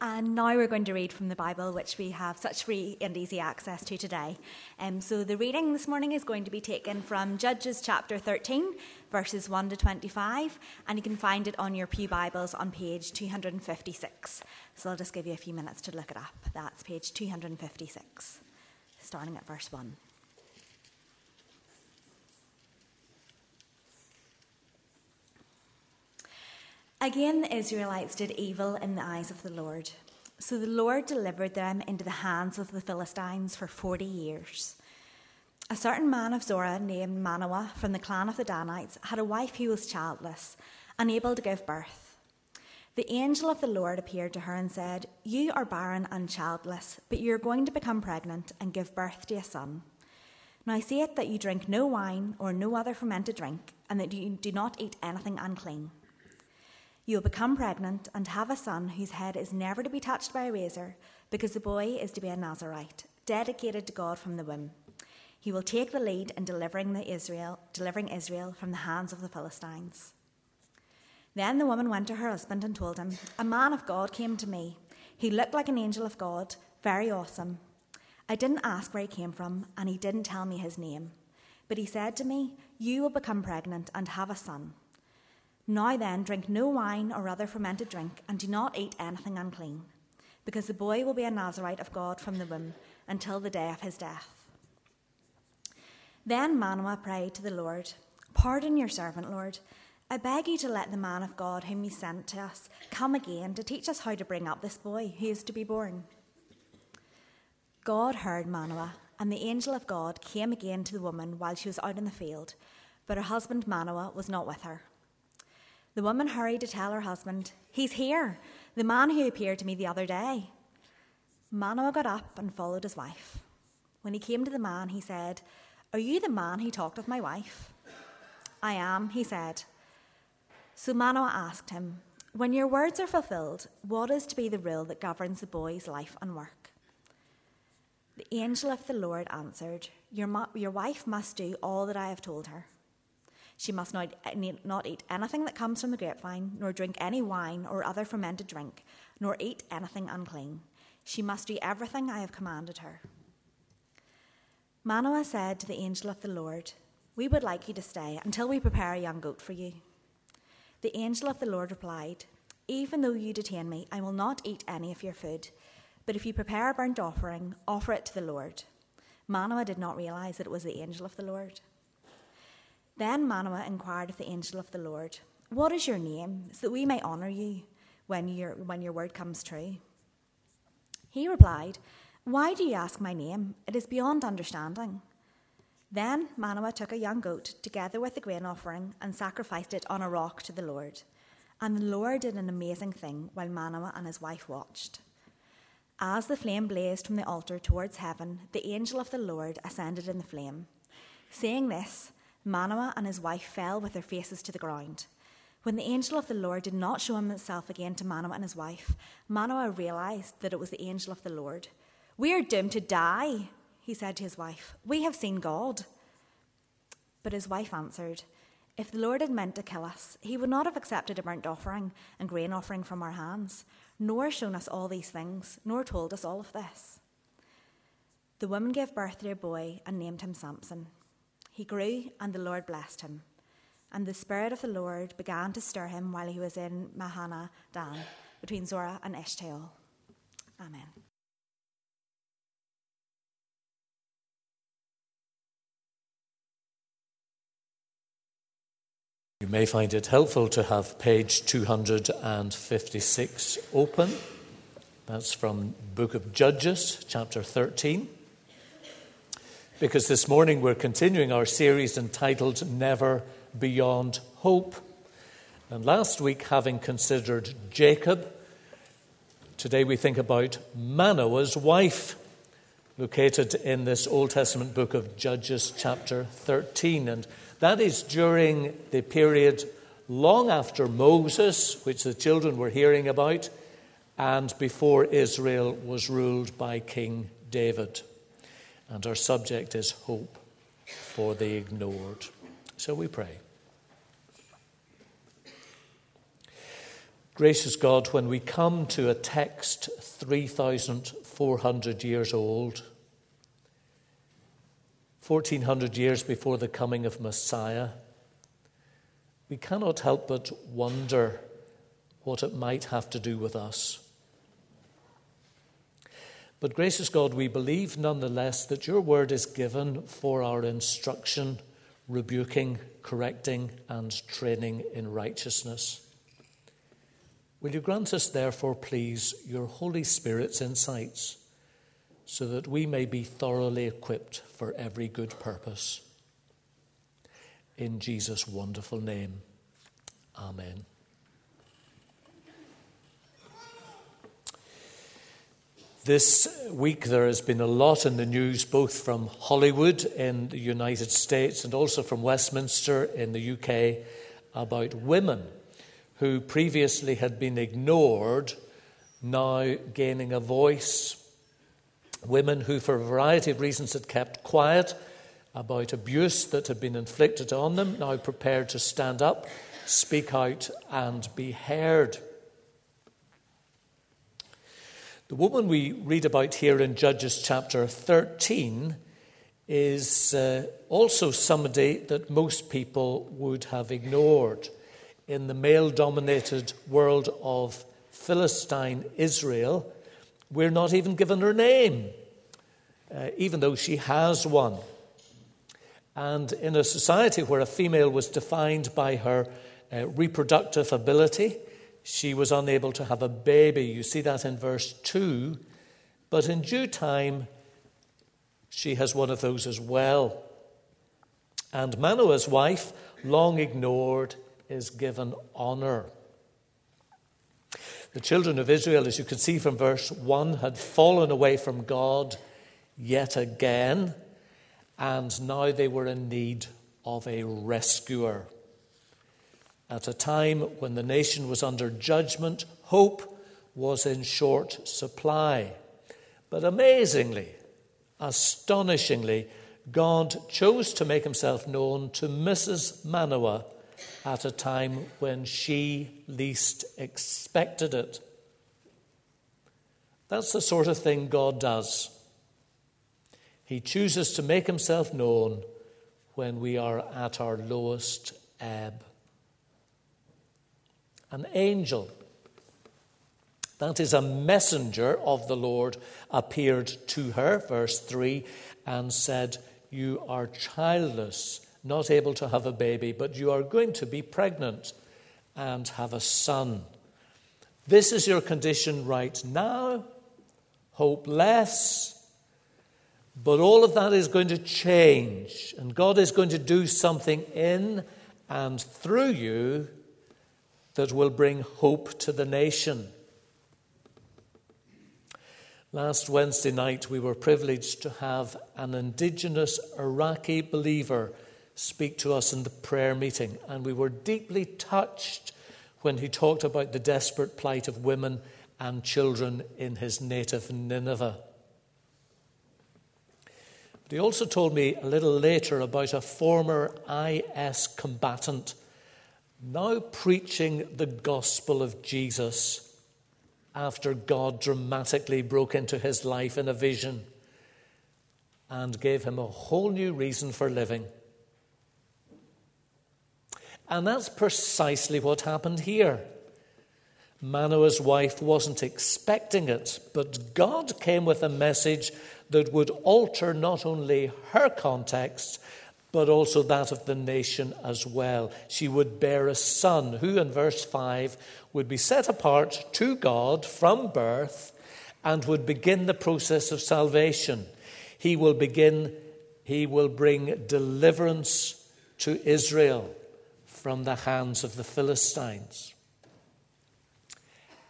And now we're going to read from the Bible, which we have such free and easy access to today. Um, so the reading this morning is going to be taken from Judges chapter 13, verses 1 to 25, and you can find it on your Pew Bibles on page 256. So I'll just give you a few minutes to look it up. That's page 256, starting at verse 1. Again, the Israelites did evil in the eyes of the Lord. So the Lord delivered them into the hands of the Philistines for 40 years. A certain man of Zorah named Manoah from the clan of the Danites had a wife who was childless, unable to give birth. The angel of the Lord appeared to her and said, You are barren and childless, but you are going to become pregnant and give birth to a son. Now see it that you drink no wine or no other fermented drink, and that you do not eat anything unclean. You will become pregnant and have a son whose head is never to be touched by a razor, because the boy is to be a Nazarite, dedicated to God from the womb. He will take the lead in delivering, the Israel, delivering Israel from the hands of the Philistines. Then the woman went to her husband and told him, A man of God came to me. He looked like an angel of God, very awesome. I didn't ask where he came from, and he didn't tell me his name. But he said to me, You will become pregnant and have a son. Now then, drink no wine or other fermented drink, and do not eat anything unclean, because the boy will be a Nazarite of God from the womb until the day of his death. Then Manoah prayed to the Lord, Pardon your servant, Lord. I beg you to let the man of God whom you sent to us come again to teach us how to bring up this boy who is to be born. God heard Manoah, and the angel of God came again to the woman while she was out in the field, but her husband Manoah was not with her. The woman hurried to tell her husband, He's here, the man who appeared to me the other day. Manoah got up and followed his wife. When he came to the man, he said, Are you the man who talked with my wife? I am, he said. So Manoah asked him, When your words are fulfilled, what is to be the rule that governs the boy's life and work? The angel of the Lord answered, Your, ma- your wife must do all that I have told her. She must not, not eat anything that comes from the grapevine, nor drink any wine or other fermented drink, nor eat anything unclean. She must do everything I have commanded her. Manoah said to the angel of the Lord, We would like you to stay until we prepare a young goat for you. The angel of the Lord replied, Even though you detain me, I will not eat any of your food. But if you prepare a burnt offering, offer it to the Lord. Manoah did not realize that it was the angel of the Lord. Then Manoah inquired of the angel of the Lord, What is your name, so that we may honour you when, your when your word comes true? He replied, Why do you ask my name? It is beyond understanding. Then Manoah took a young goat, together with the grain offering, and sacrificed it on a rock to the Lord. And the Lord did an amazing thing while Manoah and his wife watched. As the flame blazed from the altar towards heaven, the angel of the Lord ascended in the flame. Seeing this, Manoah and his wife fell with their faces to the ground. When the angel of the Lord did not show himself again to Manoah and his wife, Manoah realized that it was the angel of the Lord. We are doomed to die, he said to his wife. We have seen God. But his wife answered, If the Lord had meant to kill us, he would not have accepted a burnt offering and grain offering from our hands, nor shown us all these things, nor told us all of this. The woman gave birth to a boy and named him Samson. He grew, and the Lord blessed him. And the Spirit of the Lord began to stir him while he was in Mahaneh Dan, between Zorah and Eshtaol. Amen. You may find it helpful to have page 256 open. That's from Book of Judges, chapter 13 because this morning we're continuing our series entitled Never Beyond Hope. And last week, having considered Jacob, today we think about Manoah's wife, located in this Old Testament book of Judges, chapter 13. And that is during the period long after Moses, which the children were hearing about, and before Israel was ruled by King David and our subject is hope for the ignored. So we pray. Gracious God, when we come to a text 3,400 years old, 1400 years before the coming of Messiah, we cannot help but wonder what it might have to do with us. But, gracious God, we believe nonetheless that your word is given for our instruction, rebuking, correcting, and training in righteousness. Will you grant us, therefore, please, your Holy Spirit's insights, so that we may be thoroughly equipped for every good purpose? In Jesus' wonderful name. Amen. This week, there has been a lot in the news, both from Hollywood in the United States and also from Westminster in the UK, about women who previously had been ignored, now gaining a voice. Women who, for a variety of reasons, had kept quiet about abuse that had been inflicted on them, now prepared to stand up, speak out, and be heard. The woman we read about here in Judges chapter 13 is uh, also somebody that most people would have ignored in the male dominated world of Philistine Israel, we're not even given her name, uh, even though she has one. And in a society where a female was defined by her uh, reproductive ability, she was unable to have a baby. You see that in verse 2. But in due time, she has one of those as well. And Manoah's wife, long ignored, is given honor. The children of Israel, as you can see from verse 1, had fallen away from God yet again, and now they were in need of a rescuer. At a time when the nation was under judgment, hope was in short supply. But amazingly, astonishingly, God chose to make himself known to Mrs. Manoah at a time when she least expected it. That's the sort of thing God does. He chooses to make himself known when we are at our lowest ebb. An angel, that is a messenger of the Lord, appeared to her, verse 3, and said, You are childless not able to have a baby, but you are going to be pregnant and have a son. This is your condition right now, hopeless. But all of that is going to change, and God is going to do something in and through you that will bring hope to the nation. Last Wednesday night, we were privileged to have an indigenous Iraqi believer speak to us in the prayer meeting, and we were deeply touched when he talked about the desperate plight of women and children in his native Nineveh. But he also told me a little later about a former IS combatant now preaching the gospel of Jesus after God dramatically broke into his life in a vision and gave him a whole new reason for living. And that's precisely what happened here. Manoah's wife wasn't expecting it, but God came with a message that would alter not only her context, but also that of the nation as well. She would bear a son who, in verse 5, would be set apart to God from birth and would begin the process of salvation. He will begin, he will bring deliverance to Israel from the hands of the Philistines.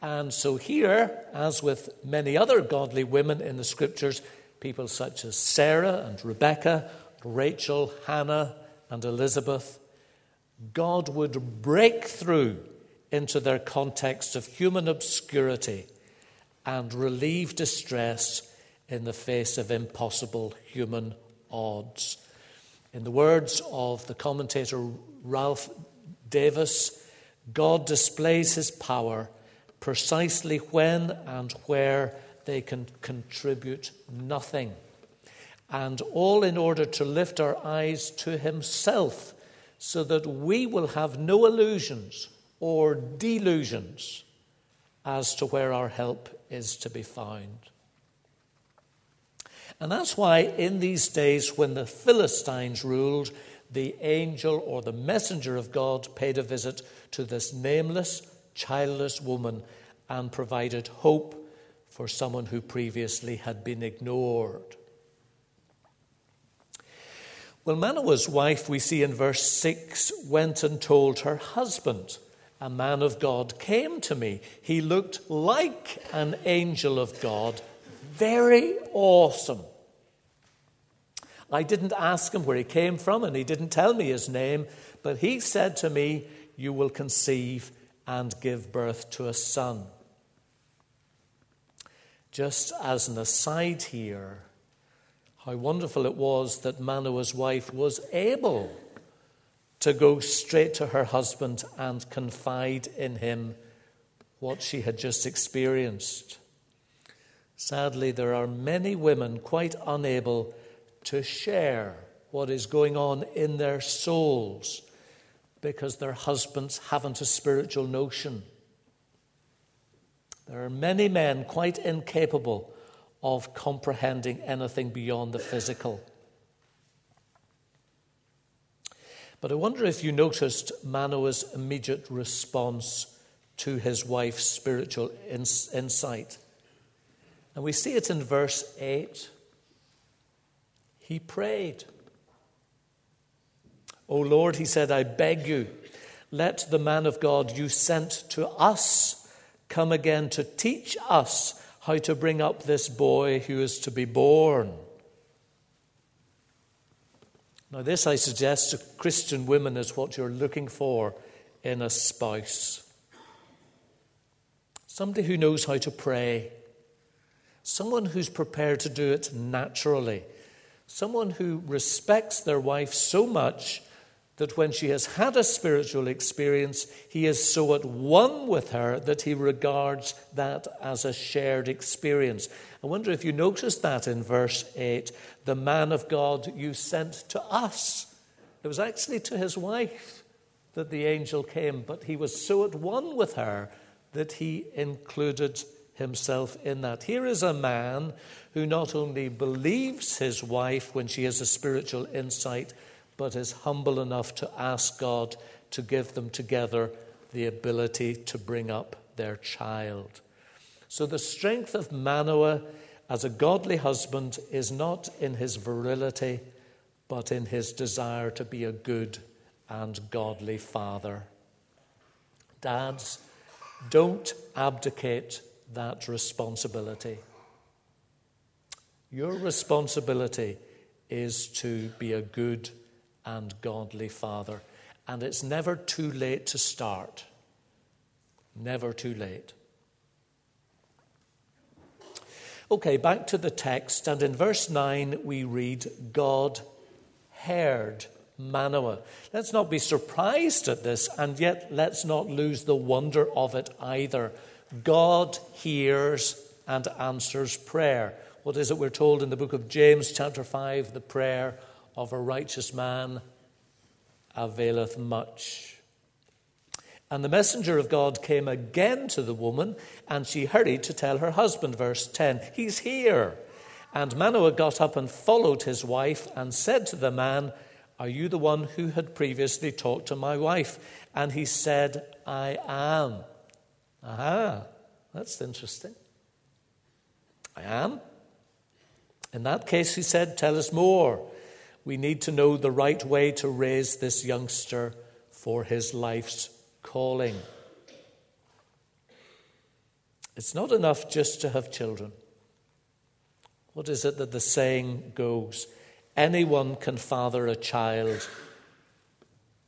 And so, here, as with many other godly women in the scriptures, people such as Sarah and Rebecca, Rachel, Hannah, and Elizabeth, God would break through into their context of human obscurity and relieve distress in the face of impossible human odds. In the words of the commentator Ralph Davis, God displays his power precisely when and where they can contribute nothing. And all in order to lift our eyes to himself so that we will have no illusions or delusions as to where our help is to be found. And that's why, in these days when the Philistines ruled, the angel or the messenger of God paid a visit to this nameless, childless woman and provided hope for someone who previously had been ignored. Well, Manoah's wife, we see in verse 6, went and told her husband, A man of God came to me. He looked like an angel of God, very awesome. I didn't ask him where he came from, and he didn't tell me his name, but he said to me, You will conceive and give birth to a son. Just as an aside here, how wonderful it was that Manoah's wife was able to go straight to her husband and confide in him what she had just experienced. Sadly, there are many women quite unable to share what is going on in their souls because their husbands haven't a spiritual notion. There are many men quite incapable of comprehending anything beyond the physical. But I wonder if you noticed Manoah's immediate response to his wife's spiritual insight. And we see it in verse 8 he prayed. O Lord, he said, I beg you, let the man of God you sent to us come again to teach us how to bring up this boy who is to be born. Now, this, I suggest to Christian women, is what you're looking for in a spouse. Somebody who knows how to pray, someone who's prepared to do it naturally. Someone who respects their wife so much that when she has had a spiritual experience, he is so at one with her that he regards that as a shared experience. I wonder if you noticed that in verse 8 the man of God you sent to us. It was actually to his wife that the angel came, but he was so at one with her that he included himself in that. Here is a man who not only believes his wife when she has a spiritual insight, but is humble enough to ask God to give them together the ability to bring up their child. So the strength of Manoah as a godly husband is not in his virility, but in his desire to be a good and godly father. Dads, don't abdicate that responsibility. Your responsibility is to be a good and godly father. And it's never too late to start. Never too late. Okay, back to the text. And in verse 9, we read, God heard Manoah. Let's not be surprised at this, and yet let's not lose the wonder of it either. God hears and answers prayer. What is it we're told in the book of James, chapter 5? The prayer of a righteous man availeth much. And the messenger of God came again to the woman, and she hurried to tell her husband, verse 10, He's here. And Manoah got up and followed his wife and said to the man, Are you the one who had previously talked to my wife? And he said, I am. Aha, that's interesting. I am. In that case, he said, Tell us more. We need to know the right way to raise this youngster for his life's calling. It's not enough just to have children. What is it that the saying goes? Anyone can father a child,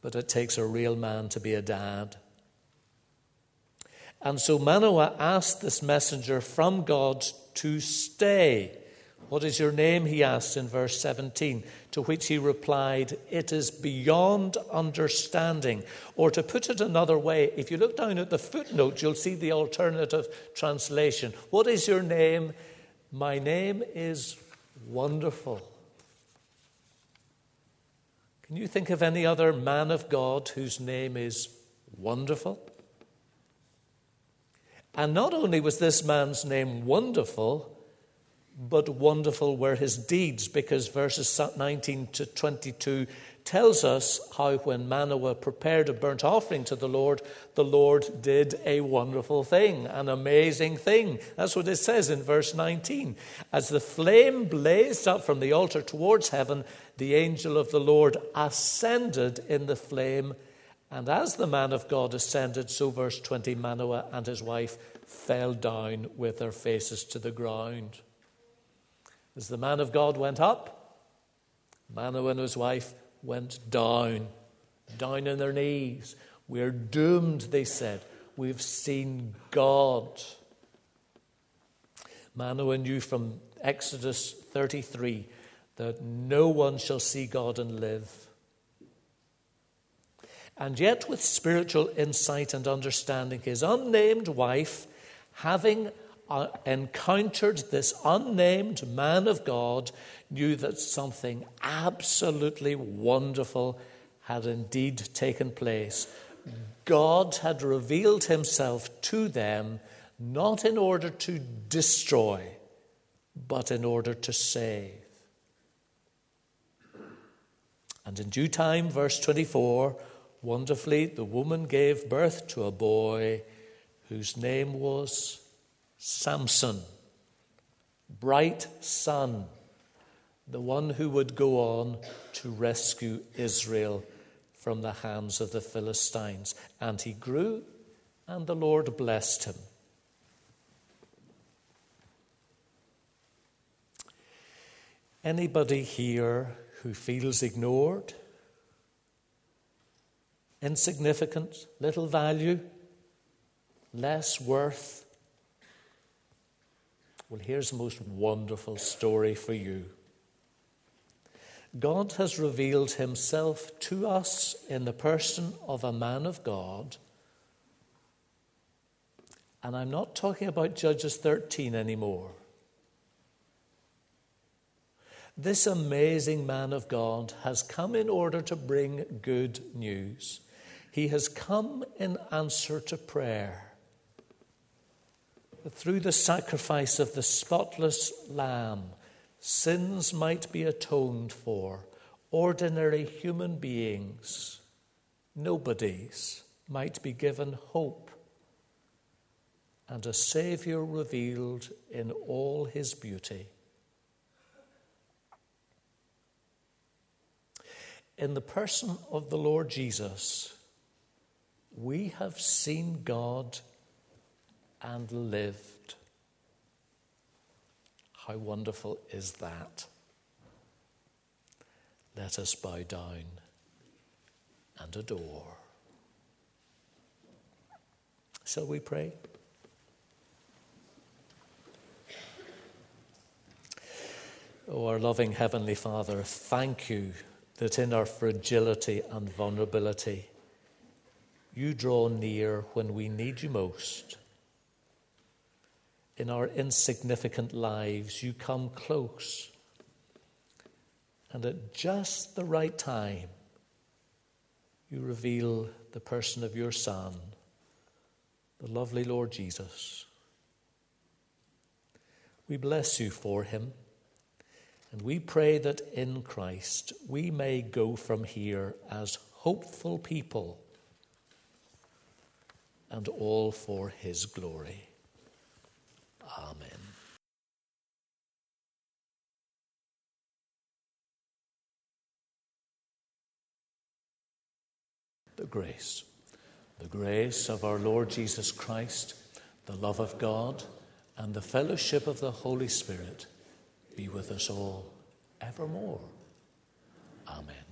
but it takes a real man to be a dad. And so Manoah asked this messenger from God to stay What is your name? He asks in verse 17, to which he replied, It is beyond understanding. Or to put it another way, if you look down at the footnote, you'll see the alternative translation. What is your name? My name is Wonderful. Can you think of any other man of God whose name is Wonderful? And not only was this man's name wonderful, but wonderful were his deeds, because verses 19 to 22 tells us how when Manoah prepared a burnt offering to the Lord, the Lord did a wonderful thing, an amazing thing. That's what it says in verse 19. As the flame blazed up from the altar towards heaven, the angel of the Lord ascended in the flame. And as the man of God ascended, so verse 20, Manoah and his wife fell down with their faces to the ground. As the man of God went up, Manoah and his wife went down, down on their knees. We're doomed, they said. We've seen God. Manoah knew from Exodus 33 that no one shall see God and live. And yet, with spiritual insight and understanding, his unnamed wife, having uh, encountered this unnamed man of God, knew that something absolutely wonderful had indeed taken place. God had revealed himself to them not in order to destroy, but in order to save. And in due time, verse 24, wonderfully, the woman gave birth to a boy whose name was Samson, bright son, the one who would go on to rescue Israel from the hands of the Philistines. And he grew, and the Lord blessed him. Anybody here who feels ignored, insignificant, little value, less worth, well, here's the most wonderful story for you. God has revealed himself to us in the person of a man of God. And I'm not talking about Judges 13 anymore. This amazing man of God has come in order to bring good news. He has come in answer to prayer through the sacrifice of the spotless lamb, sins might be atoned for, ordinary human beings, nobodies, might be given hope, and a Saviour revealed in all his beauty. In the person of the Lord Jesus, we have seen God and lived. How wonderful is that? Let us bow down and adore. Shall we pray? Oh, our loving Heavenly Father, thank you that in our fragility and vulnerability, you draw near when we need you most in our insignificant lives, you come close. And at just the right time, you reveal the person of your Son, the lovely Lord Jesus. We bless you for him, and we pray that in Christ we may go from here as hopeful people and all for his glory. Amen. The grace, the grace of our Lord Jesus Christ, the love of God, and the fellowship of the Holy Spirit be with us all evermore. Amen.